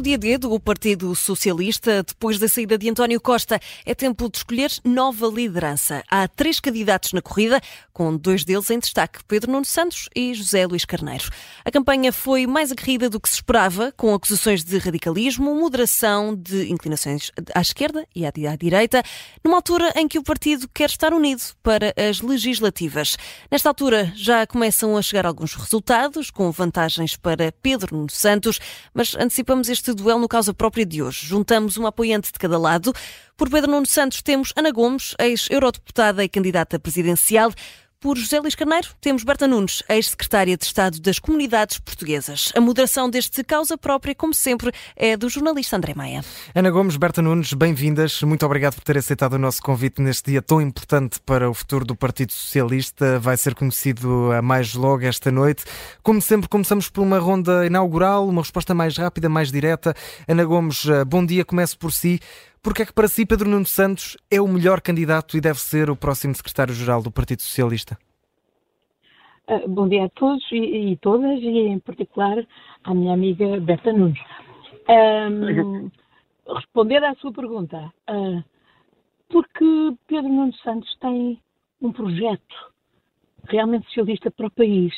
o dia D do Partido Socialista. Depois da saída de António Costa, é tempo de escolher nova liderança. Há três candidatos na corrida, com dois deles em destaque, Pedro Nuno Santos e José Luís Carneiro. A campanha foi mais aguerrida do que se esperava, com acusações de radicalismo, moderação, de inclinações à esquerda e à direita, numa altura em que o partido quer estar unido para as legislativas. Nesta altura já começam a chegar alguns resultados, com vantagens para Pedro Nuno Santos, mas antecipamos este duelo no causa própria de hoje. Juntamos uma apoiante de cada lado. Por Pedro Nuno Santos temos Ana Gomes, ex-eurodeputada e candidata presidencial. Por José Luís Carneiro, temos Berta Nunes, ex-secretária de Estado das Comunidades Portuguesas. A moderação deste causa própria, como sempre, é do jornalista André Maia. Ana Gomes, Berta Nunes, bem-vindas. Muito obrigado por ter aceitado o nosso convite neste dia tão importante para o futuro do Partido Socialista. Vai ser conhecido a mais logo esta noite. Como sempre, começamos por uma ronda inaugural, uma resposta mais rápida, mais direta. Ana Gomes, eh, bom dia, começo por si. Porque é que para si Pedro Nuno Santos é o melhor candidato e deve ser o próximo secretário-geral do Partido Socialista? Uh, bom dia a todos e, e, todas, e em particular à minha amiga Berta Nunes. Um, responder à sua pergunta, uh, porque Pedro Nuno Santos tem um projeto realmente socialista para o país.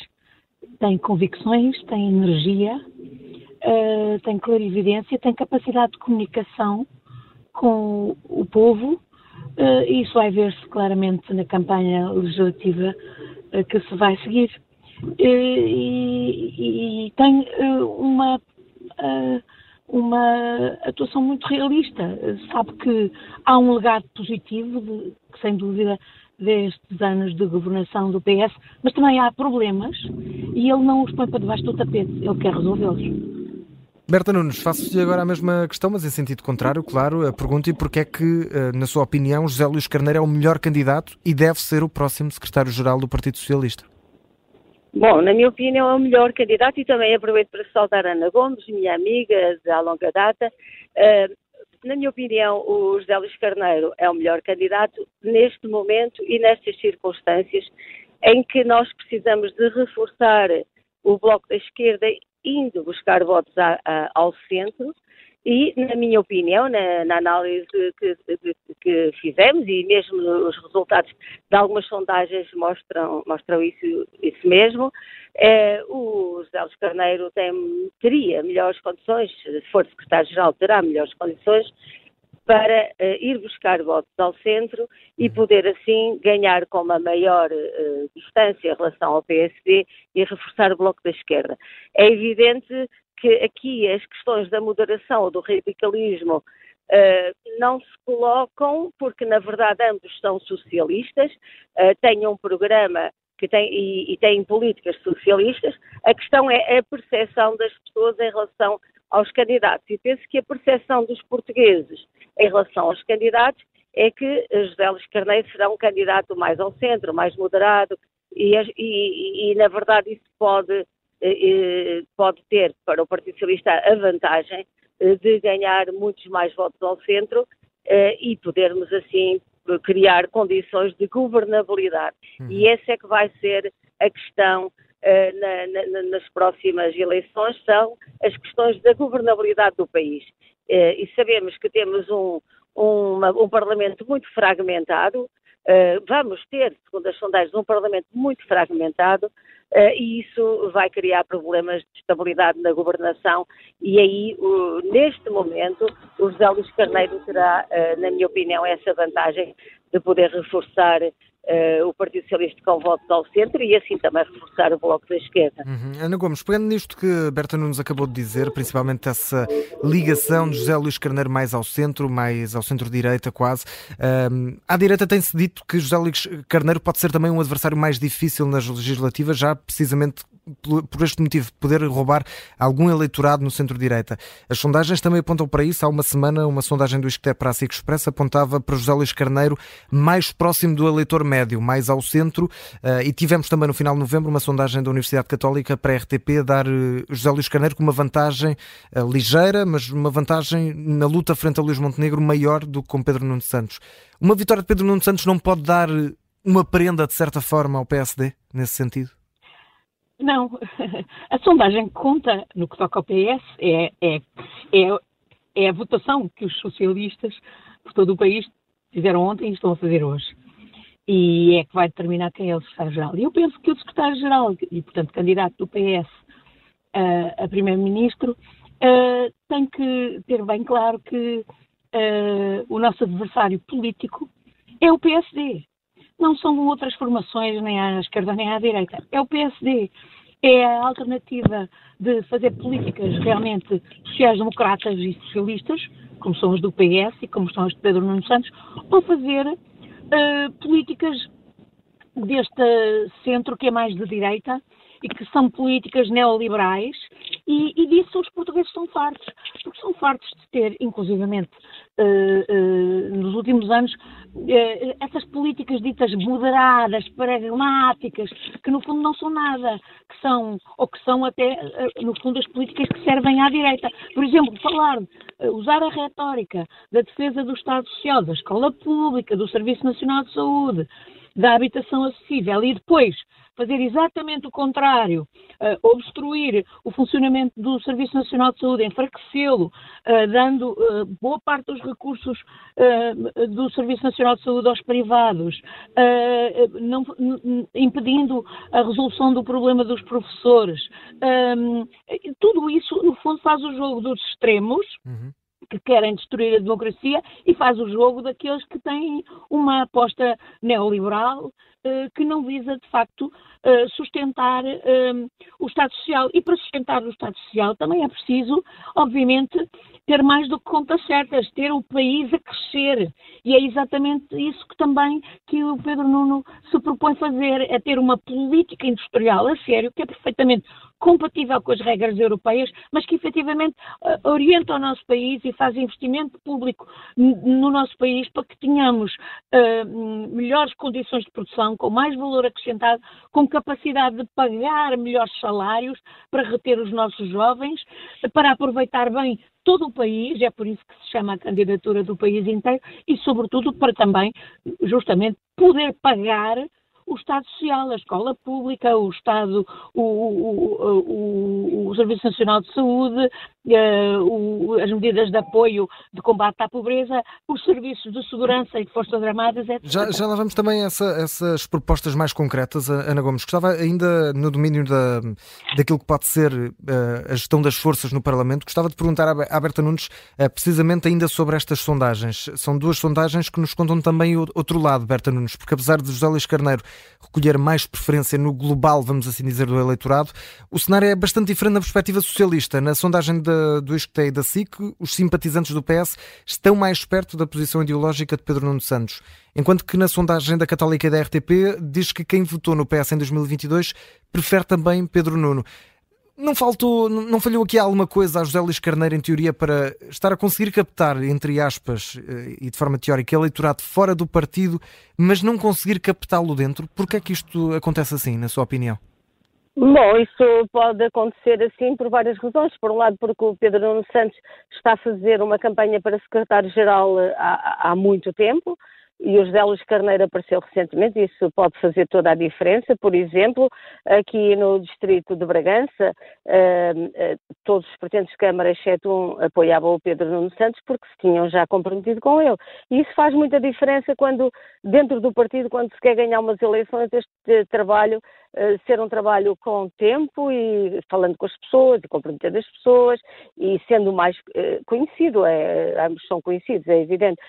Tem convicções, tem energia, uh, tem clarividência, tem capacidade de comunicação com o povo. Uh, isso vai ver-se claramente na campanha legislativa uh, que se vai seguir. Uh, e, e, tem uma, uma atuação muito realista. Sabe que há um legado positivo, de, sem dúvida destes anos de governação do PS, mas também há problemas e ele não os põe para debaixo do tapete, ele quer resolvê-los. Berta Nunes, faço-lhe agora a mesma questão, mas em sentido contrário, claro. Pergunto-lhe porque é que, eh, na sua opinião, José Luís Carneiro é o melhor candidato e deve ser o próximo secretário-geral do Partido Socialista. Bom, na minha opinião é o melhor candidato e também aproveito para saudar Ana Gomes, minha amiga de há longa data. Uh, na minha opinião, o José Luís Carneiro é o melhor candidato neste momento e nestas circunstâncias em que nós precisamos de reforçar o Bloco da Esquerda indo buscar votos a, a, ao centro e, na minha opinião, na, na análise que, que, que, fizemos e mesmo os resultados de algumas sondagens mostram, mostram isso, isso mesmo, é, o José Luís Carneiro tem, teria melhores condições, se for secretário-geral terá melhores condições para uh, ir buscar votos ao centro e uhum. poder assim ganhar com uma maior uh, distância em relação ao PSD e reforçar o bloco da esquerda. É evidente que aqui as questões da moderação ou do radicalismo uh, não se colocam porque na verdade ambos são socialistas, têm um programa que tem, e, e têm políticas socialistas, a questão é a percepção das pessoas em relação aos candidatos. E penso que a percepção dos portugueses em relação aos candidatos é que José Luís Carneiro será um candidato mais ao centro, mais moderado, e, e, e na verdade isso pode, eh, eh, pode ter para o Partido Socialista a vantagem eh, de ganhar muitos mais votos ao centro e podermos assim criar condições de governabilidade. Uhum. E essa é que vai ser a questão na, na, nas próximas eleições, são as questões da governabilidade do país. Uh, e sabemos que temos um, uma, um Parlamento muito fragmentado, Uh, vamos ter, segundo as sondagens, um Parlamento muito fragmentado e isso vai criar problemas de estabilidade na governação e aí, neste momento, o José Luís Carneiro terá, na minha opinião, essa vantagem de poder reforçar Uh, o Partido Socialista com votos ao centro e assim também reforçar o Bloco da Esquerda. Uhum. Ana Gomes, pegando nisto que Berta Nunes acabou de dizer, principalmente essa ligação de José Luís Carneiro mais ao centro, mais ao centro-direita quase, um, à direita tem-se dito que José Luís Carneiro pode ser também um adversário mais difícil nas legislativas, já precisamente por este motivo, poder roubar algum eleitorado no centro-direita. As sondagens também apontam para isso. Há uma semana, uma sondagem do Isqueté para a SIC Express apontava para José Luís Carneiro mais próximo do eleitor médio, mais ao centro. Eh, e tivemos também no final de novembro uma sondagem da Universidade Católica para a RTP dar eh, José Luís Carneiro com uma vantagem eh, ligeira, mas uma vantagem na luta frente a Luís Montenegro maior do que com Pedro Nuno Santos. Uma vitória de Pedro Nuno Santos não pode dar uma prenda, de certa forma, ao PSD, nesse sentido? Não, a sondagem que conta no que toca ao PS é, é, é, é a votação que os socialistas por todo o país fizeram ontem e estão a fazer hoje. E é que vai determinar quem é o secretário-geral. E eu penso que o secretário-geral, e portanto candidato do PS uh, a primeiro-ministro, uh, tem que ter bem claro que uh, o nosso adversário político é o PSD. Não são outras formações, nem à esquerda nem à direita. É o PSD. É a alternativa de fazer políticas realmente sociais-democratas e socialistas, como são as do PS e como são as de Pedro Nuno Santos, ou fazer uh, políticas deste centro que é mais de direita e que são políticas neoliberais e, e disso os portugueses estão fartos, porque são fartos de ter, inclusivamente, uh, uh, nos últimos anos, uh, essas políticas ditas moderadas, pragmáticas, que no fundo não são nada, que são, ou que são até, no fundo, as políticas que servem à direita. Por exemplo, falar, usar a retórica da defesa do Estado Social, da escola pública, do Serviço Nacional de Saúde, da habitação acessível e depois fazer exatamente o contrário, uh, obstruir o funcionamento do Serviço Nacional de Saúde, enfraquecê-lo, uh, dando uh, boa parte dos recursos do Serviço Nacional de Saúde aos privados, não, impedindo a resolução do problema dos professores. Um, tudo isso, no fundo, faz o jogo dos extremos. Uhum que querem destruir a democracia e faz o jogo daqueles que têm uma aposta neoliberal que não visa, de facto, eh, sustentar eh, o Estado Social. E para sustentar o Estado Social também é preciso, obviamente, ter mais do que contas certas, ter o país a crescer. E é exatamente isso que também que o Pedro Nuno se propõe fazer, é ter uma política industrial a sério, que é perfeitamente compatível com as regras europeias, mas que efetivamente orienta o nosso país e faz investimento público no nosso país para que tenhamos uh, melhores condições de produção, com mais valor acrescentado, com capacidade de pagar melhores salários para reter os nossos jovens, para aproveitar bem todo o país, é por isso que se chama a candidatura do país inteiro, e sobretudo para também, justamente, poder pagar o Estado Social, a escola pública, o Estado, o, o, o, o Serviço Nacional de Saúde, uh, as medidas de apoio de combate à pobreza, os serviços de segurança e de forças armadas, etc. Já, já lá vamos também a essa, essas propostas mais concretas, Ana Gomes. Gostava ainda no domínio da, daquilo que pode ser uh, a gestão das forças no Parlamento, gostava de perguntar à Berta Nunes uh, precisamente ainda sobre estas sondagens. São duas sondagens que nos contam também o outro lado, Berta Nunes, porque apesar de José Luís Carneiro recolher mais preferência no global, vamos assim dizer, do eleitorado, o cenário é bastante diferente na perspectiva socialista. Na sondagem da, do ISCTE da SIC, os simpatizantes do PS estão mais perto da posição ideológica de Pedro Nuno Santos, enquanto que na sondagem da Católica e da RTP diz que quem votou no PS em 2022 prefere também Pedro Nuno. Não faltou, não falhou aqui alguma coisa a José Luís Carneiro, em teoria, para estar a conseguir captar, entre aspas, eh, e de forma teórica, eleitorado fora do partido, mas não conseguir captá-lo dentro? Porquê é que isto acontece assim, na sua opinião? Bom, isso pode acontecer assim por várias razões. Por um lado, porque o Pedro Nuno Santos está a fazer uma campanha para secretário-geral eh, há, há muito tempo, e o José Luís Carneiro apareceu recentemente, isso pode fazer toda a diferença. Por exemplo, aqui no distrito de Bragança, uh, uh, todos os pretendentes de Câmara, exceto um, apoiavam o Pedro Nuno Santos porque se tinham já comprometido com ele. E isso faz muita diferença quando, dentro do partido, quando se quer ganhar umas eleições, este trabalho ser um trabalho com tempo e falando com as pessoas e comprometendo as pessoas e sendo mais conhecido, é, ambos são conhecidos, é evidente.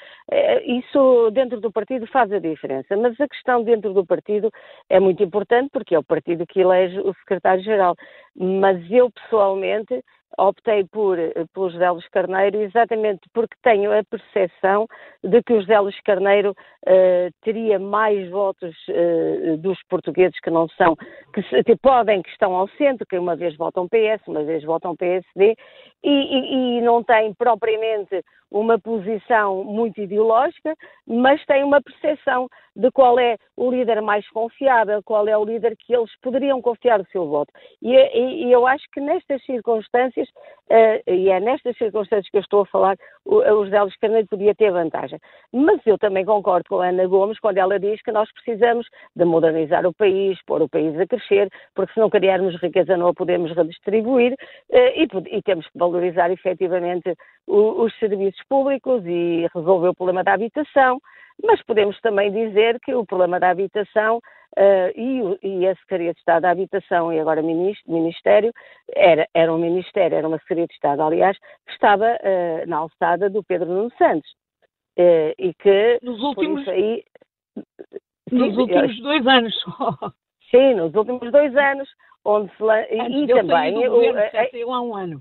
isso dentro do partido faz a diferença, mas a questão dentro do partido é muito importante porque é o partido que elege o secretário-geral. Mas eu pessoalmente optei por, pelo José Luís Carneiro exatamente porque tenho a percepção de que o José Luís Carneiro uh, teria mais votos uh, dos portugueses que não são, que, que, podem, que estão ao centro, que uma vez votam PS, uma vez votam PSD, e, e, e não tem propriamente uma posição muito ideológica, mas tem uma percepção de qual é o líder mais confiável, qual é o líder que eles poderiam confiar o seu voto. E, e, e eu acho que nestas circunstâncias, uh, e é nestas circunstâncias que eu estou a falar, o, o José Luís Carneiro podia ter vantagem. Mas eu também concordo com a Ana Gomes quando ela diz que nós precisamos de modernizar o país, pôr o país a crescer, porque se não criarmos riqueza não a podemos redistribuir uh, e, e, temos que valorizar efetivamente o, os serviços públicos e resolver o problema da habitação. Mas podemos também dizer que o problema da habitação uh, e, e, a Secretaria de Estado da Habitação e agora Ministério, era, era um Ministério, era uma Secretaria de Estado, aliás, que estava uh, na alçada do Pedro Nuno Santos. Uh, e que, nos últimos, aí, nos sim, últimos dois anos. sim, nos últimos dois anos, onde se, Antes e, também. Do governo, o, já saiu há um ano.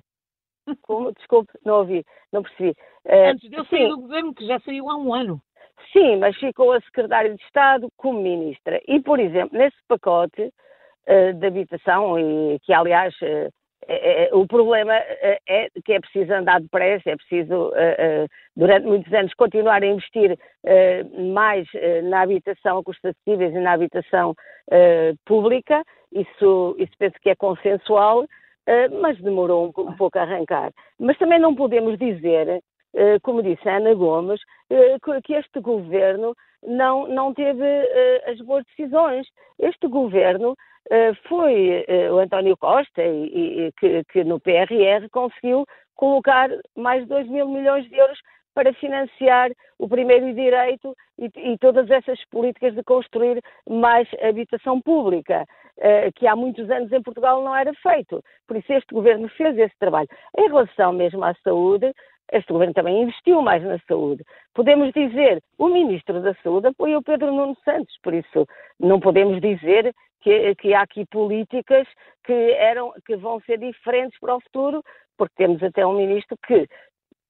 Como? Desculpe, não ouvi, não percebi. Antes de eu sair do governo, que já saiu há um ano. Sim, mas ficou a secretária de Estado como ministra. E, por exemplo, nesse pacote uh, de habitação, e que aliás uh, é, é, o problema é que é preciso andar depressa, é preciso, uh, durante muitos anos, continuar a investir mais na habitação a custos acessíveis e na habitação pública. Isso, isso penso que é consensual, mas demorou um, um pouco a arrancar. Mas também não podemos dizer como disse a Ana Gomes, eh, que este governo não, não teve eh, as boas decisões. Este governo foi o António Costa, e, e que, que, no PRR conseguiu colocar mais de 2 mil milhões de euros para financiar o primeiro direito e, e, todas essas políticas de construir mais habitação pública, que há muitos anos em Portugal não era feito. Por isso este governo fez esse trabalho. Em relação mesmo à saúde, este governo também investiu mais na saúde. Podemos dizer, o ministro da Saúde apoiou Pedro Nuno Santos, por isso não podemos dizer que, que há aqui políticas que, eram, que vão ser diferentes para o futuro, porque temos até um ministro que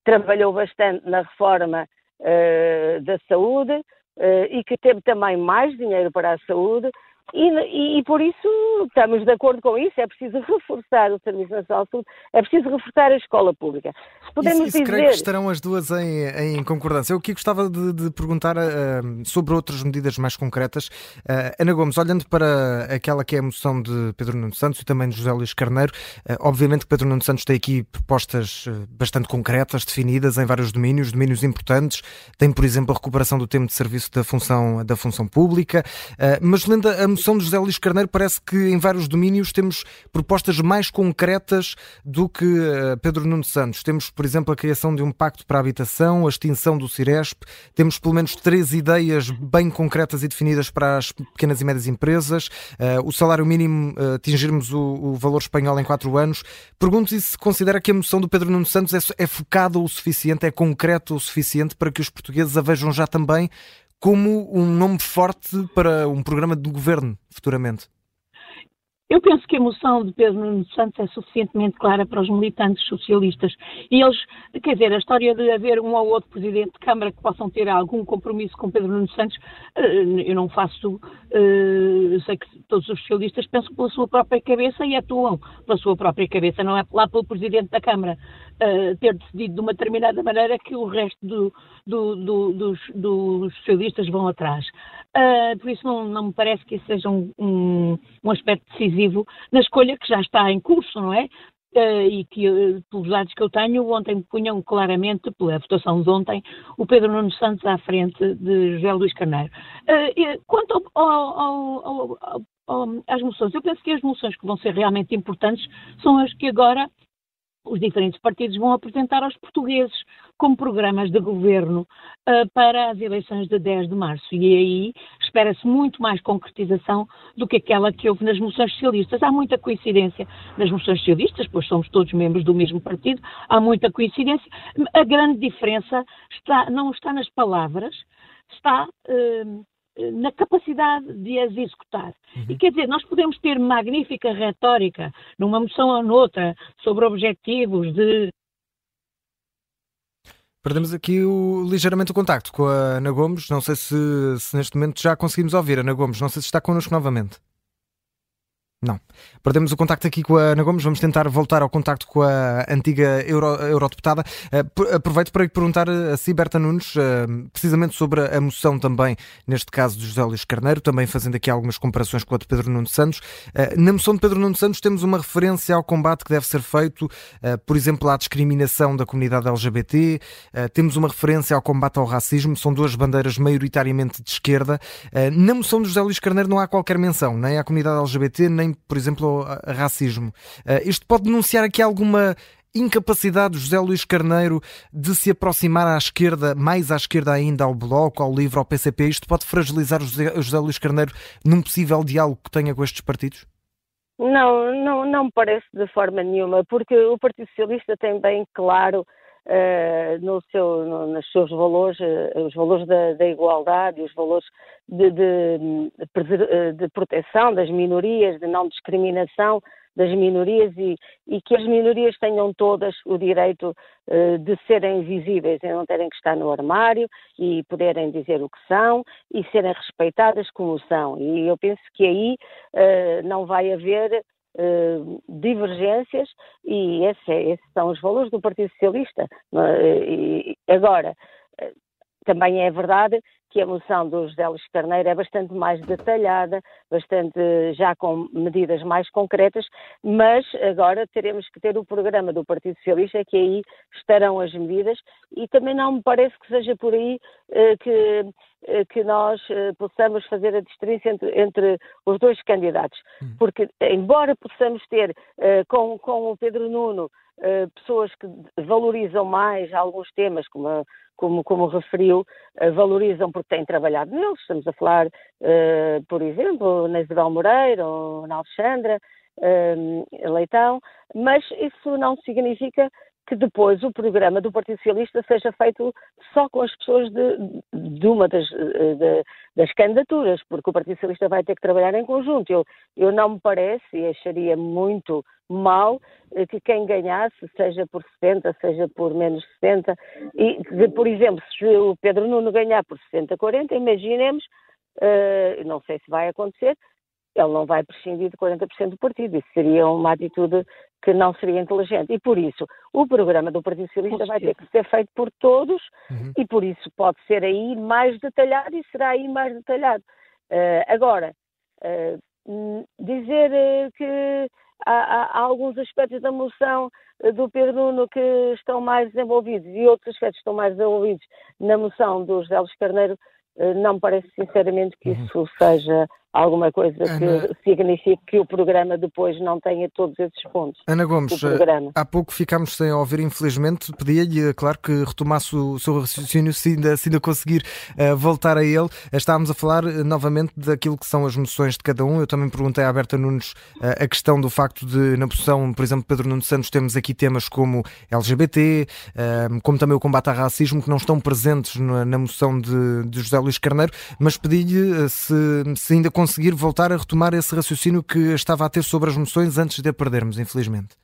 trabalhou bastante na reforma uh, da saúde uh, e que teve também mais dinheiro para a saúde e, e, por isso estamos de acordo com isso, é preciso reforçar o Serviço Nacional de Saúde, é preciso reforçar a escola pública. Podemos isso, isso dizer... creio que estarão as duas em, em concordância. Eu aqui gostava de, de perguntar uh, sobre outras medidas mais concretas. Uh, Ana Gomes, olhando para aquela que é a moção de Pedro Nuno Santos e também de José Luís Carneiro, uh, obviamente que Pedro Nuno Santos tem aqui propostas bastante concretas, definidas em vários domínios, domínios importantes. Tem, por exemplo, a recuperação do tempo de serviço da função, da função pública, mas lendo a moção de José Luís Carneiro, parece que em vários domínios temos propostas mais concretas do que uh, Pedro Nuno Santos. Temos, por exemplo, a criação de um pacto para a habitação, a extinção do Ciresp, temos pelo menos três ideias bem concretas e definidas para as pequenas e médias empresas, uh, o salário mínimo, uh, atingirmos o, valor espanhol em quatro anos. Pergunto se considera que a moção do Pedro Nuno Santos é, é focada o suficiente, é concreta o suficiente para que os portugueses a vejam já também como um nome forte para um programa de governo futuramente? Eu penso que a moção de Pedro Nuno Santos é suficientemente clara para os militantes socialistas. E eles, quer dizer, a história de haver um ou outro presidente de Câmara que possam ter algum compromisso com Pedro Nuno Santos, eh, eu não faço. Eh, eu sei que todos os socialistas pensam pela sua própria cabeça e atuam pela sua própria cabeça, não é lá pelo presidente da Câmara uh, ter decidido de uma determinada maneira que o resto do, do, do, dos, dos, socialistas vão atrás. Por isso não, não, me parece que isso seja um, um, um, aspecto decisivo na escolha que já está em curso, não é? Uh, e que, uh, pelos dados que eu tenho, ontem punham claramente, pela votação de ontem, o Pedro Nuno Santos à frente de José Luís Carneiro. Uh, quanto ao, ao, ao, às moções, eu penso que as moções que vão ser realmente importantes são as que agora os diferentes partidos vão apresentar aos portugueses como programas de governo uh, para as eleições de 10 de março. E aí espera-se muito mais concretização do que aquela que houve nas moções socialistas. Há muita coincidência nas moções socialistas, pois somos todos membros do mesmo partido, há muita coincidência. A grande diferença está, não está nas palavras, está. Uh, na capacidade de as executar. Uhum. E quer dizer, nós podemos ter magnífica retórica numa moção ou noutra sobre objetivos de. Perdemos aqui o, ligeiramente o contacto com a Ana Gomes. Não sei se, se neste momento já conseguimos ouvir. Ana Gomes, não sei se está connosco novamente. Não. Perdemos o contacto aqui com a Ana Gomes, vamos tentar voltar ao contacto com a antiga Euro, eurodeputada. Uh, aproveito para lhe perguntar a si, Berta Nunes, uh, precisamente sobre a moção também, neste caso de José Luís Carneiro, também fazendo aqui algumas comparações com a de Pedro Nuno Santos. Na moção de Pedro Nuno Santos temos uma referência ao combate que deve ser feito, por exemplo, à discriminação da comunidade LGBT, temos uma referência ao combate ao racismo, são duas bandeiras maioritariamente de esquerda. na moção de José Luís Carneiro não há qualquer menção, nem à comunidade LGBT, nem por exemplo, a, racismo. Uh, isto pode denunciar aqui alguma incapacidade de José Luís Carneiro de se aproximar à esquerda, mais à esquerda ainda ao Bloco, ao Livro, ao PCP? Isto pode fragilizar José, José Luís Carneiro num possível diálogo que tenha com estes partidos? Não, não, não me parece de forma nenhuma, porque o Partido Socialista tem bem claro uh, no seu, no, nos seus valores, uh, os valores da, da, igualdade os valores de, de, de, de, proteção das minorias, de não discriminação das minorias e, e que as minorias tenham todas o direito uh, de serem visíveis e não terem que estar no armário e poderem dizer o que são e serem respeitadas como são. E eu penso que aí não vai haver divergências e esse, esses são os valores do Partido Socialista. Uh, agora, uh, também é verdade que a moção do José Luís Carneiro é bastante mais detalhada, bastante já com medidas mais concretas, mas agora teremos que ter o programa do Partido Socialista, que aí estarão as medidas, e também não me parece que seja por aí eh, que, eh, que nós eh, possamos fazer a distinção entre, entre, os dois candidatos, hum. porque embora possamos ter com, com o Pedro Nuno pessoas que valorizam mais alguns temas, como a como, como referiu, valorizam porque têm trabalhado neles. Estamos a falar, por exemplo, na Isabel Moreira ou na Alexandra Leitão, mas isso não significa que depois o programa do Partido Socialista seja feito só com as pessoas de, de uma das, de, das, candidaturas, porque o Partido Socialista vai ter que trabalhar em conjunto. Eu, eu não me parece e acharia muito mal eh, que quem ganhasse, seja por 60, seja por menos 60, e, por exemplo, se o Pedro Nuno ganhar por 60, 40, imaginemos, uh, não sei se vai acontecer, ele não vai prescindir de 40% do partido. Isso seria uma atitude que não seria inteligente. E por isso, o programa do Partido Socialista vai ter que ser feito por todos uhum. e por isso pode ser aí mais detalhado e será aí mais detalhado. Uh, agora, uh, dizer uh, que há, há, alguns aspectos da moção do Pedro Nuno que estão mais desenvolvidos e outros aspectos estão mais desenvolvidos na moção do José Luís Carneiro, não me parece sinceramente que uhum. isso seja alguma coisa Ana... que signifique que o programa depois não tenha todos esses pontos. Ana Gomes, há pouco ficámos sem ouvir, infelizmente, pedia-lhe, claro, que retomasse o seu raciocínio se ainda, se ainda conseguir uh, voltar a ele. Estávamos a falar uh, novamente daquilo que são as moções de cada um. Eu também perguntei à Berta Nunes uh, a questão do facto de, na posição, por exemplo, Pedro Nuno Santos, temos aqui temas como LGBT, como também o combate ao racismo, que não estão presentes na, na moção de, de José Luís Carneiro, mas pedi-lhe se, se ainda conseguir voltar a retomar esse raciocínio que estava a ter sobre as moções antes de a perdermos, infelizmente.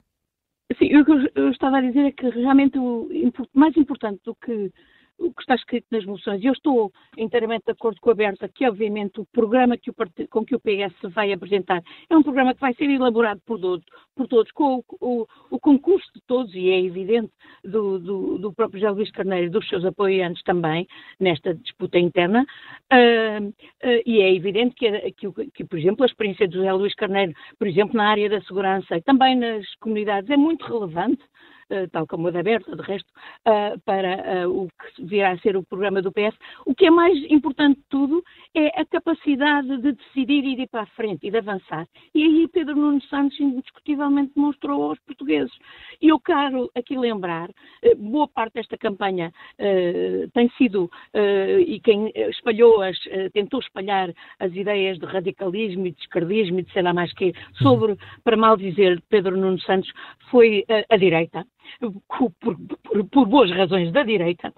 Sim, o que eu estava a dizer é que realmente o mais importante do que o que está escrito nas moções. Eu estou inteiramente de acordo com a Berta que, obviamente, o programa que o com que o PS vai apresentar é um programa que vai ser elaborado por todos, por todos com o, o, o concurso de todos, e é evidente, do, do, do próprio José Luís Carneiro e dos seus apoiantes também, nesta disputa interna, uh, uh, e é evidente que, que, que, por exemplo, a experiência do José Luís Carneiro, por exemplo, na área da segurança e também nas comunidades, é muito relevante tal como a da Berta, de resto, eh, para eh, o que virá a ser o programa do PS. O que é mais importante de tudo é a capacidade de decidir e de ir para a frente e de avançar. E aí Pedro Nuno Santos indiscutivelmente demonstrou aos portugueses. E eu quero aqui lembrar, boa parte desta campanha tem sido, e quem espalhou as, tentou espalhar as ideias de radicalismo e de esquerdismo e de sei lá mais que sobre, para mal dizer, Pedro Nuno Santos, foi a direita por, por, por, boas razões da direita,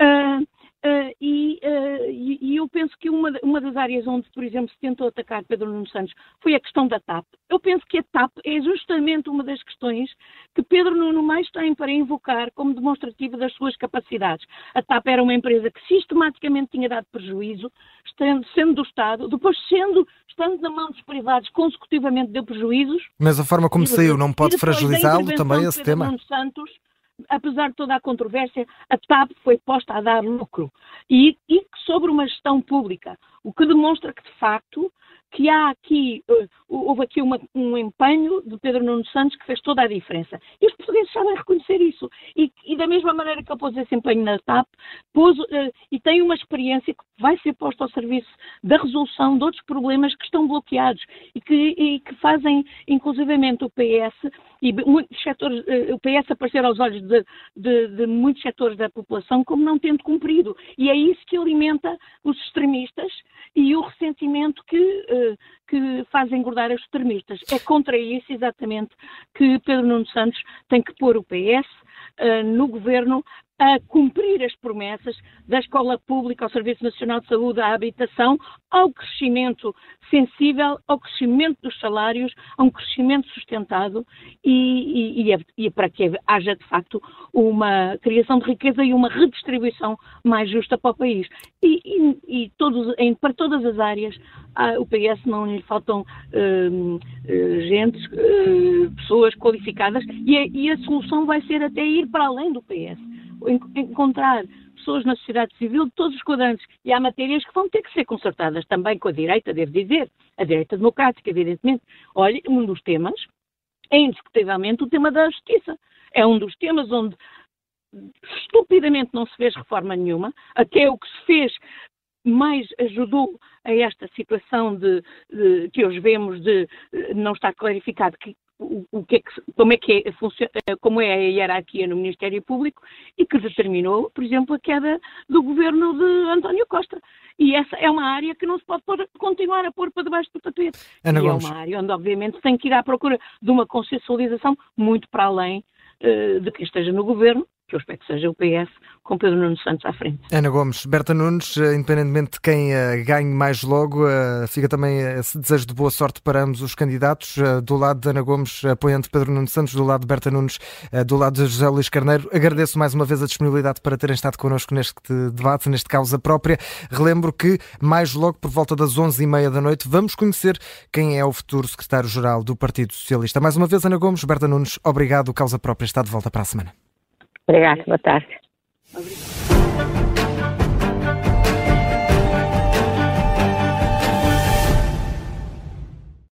uh, Uh, e, uh, e, e, eu penso que uma, uma das áreas onde, por exemplo, se tentou atacar Pedro Nuno Santos foi a questão da TAP. Eu penso que a TAP é justamente uma das questões que Pedro Nuno mais tem para invocar como demonstrativo das suas capacidades. A TAP era uma empresa que sistematicamente tinha dado prejuízo, estando, sendo do Estado, depois sendo, estando na mão dos privados, consecutivamente deu prejuízos. Mas a forma como saiu não pode fragilizá-lo também esse Pedro tema? Nuno Santos, apesar de toda a controvérsia, a TAP foi posta a dar lucro. E, e sobre uma gestão pública, o que demonstra que, de facto, que há aqui, uh, houve aqui uma, um empenho de Pedro Nuno Santos que fez toda a diferença. E os portugueses sabem reconhecer isso. E, e da mesma maneira que ele pôs esse empenho na TAP, pôs, uh, e tem uma experiência que vai ser posta ao serviço da resolução de outros problemas que estão bloqueados e que, e que fazem, inclusivamente, o PS e muitos setores, uh, o PS aparecer aos olhos de, de, de muitos setores da população como não tendo cumprido. E é isso que alimenta os extremistas e o ressentimento que, uh, que faz engordar os extremistas. É contra isso, exatamente, que Pedro Nuno Santos tem que pôr o PS uh, no governo a cumprir as promessas da escola pública, ao Serviço Nacional de Saúde, à habitação, ao crescimento sensível, ao crescimento dos salários, a um crescimento sustentado e, e, e, é, e, para que haja, de facto, uma criação de riqueza e uma redistribuição mais justa para o país. E, todos, em, para todas as áreas, o PS não lhe faltam uh, uh, gente, uh, pessoas qualificadas e a, e a solução vai ser até ir para além do PS encontrar pessoas na sociedade civil de todos os quadrantes. E há matérias que vão ter que ser consertadas também com a direita, devo dizer, a direita democrática, evidentemente. Olha, um dos temas é indiscutivelmente o tema da justiça. É um dos temas onde estupidamente não se fez reforma nenhuma, até o que se fez mais ajudou a esta situação de, de, que hoje vemos de não estar clarificado que o, o que é que, como, é que é, funciona, como é a hierarquia no Ministério Público e que determinou, por exemplo, a queda do governo de António Costa. E essa é uma área que não se pode pôr, continuar a pôr para debaixo do tapete. Ana e é uma área onde, obviamente, tem que ir à procura de uma consensualização muito para além uh, de quem esteja no governo que eu espero que seja o PS, com Pedro Nuno Santos à frente. Ana Gomes, Berta Nunes, eh, independentemente de quem uh, ganhe mais logo, uh, fica também esse desejo de boa sorte para ambos os candidatos. Do lado de Ana Gomes, apoiando Pedro Nuno Santos, do lado de Berta Nunes, do lado de José Luís Carneiro. Agradeço mais uma vez a disponibilidade para terem estado connosco neste debate, neste causa própria. Relembro que mais logo, por volta das 11h30 da noite, vamos conhecer quem é o futuro secretário-geral do Partido Socialista. Mais uma vez, Ana Gomes, Berta Nunes, obrigado. Causa própria está de volta para a semana. Obrigada, boa tarde.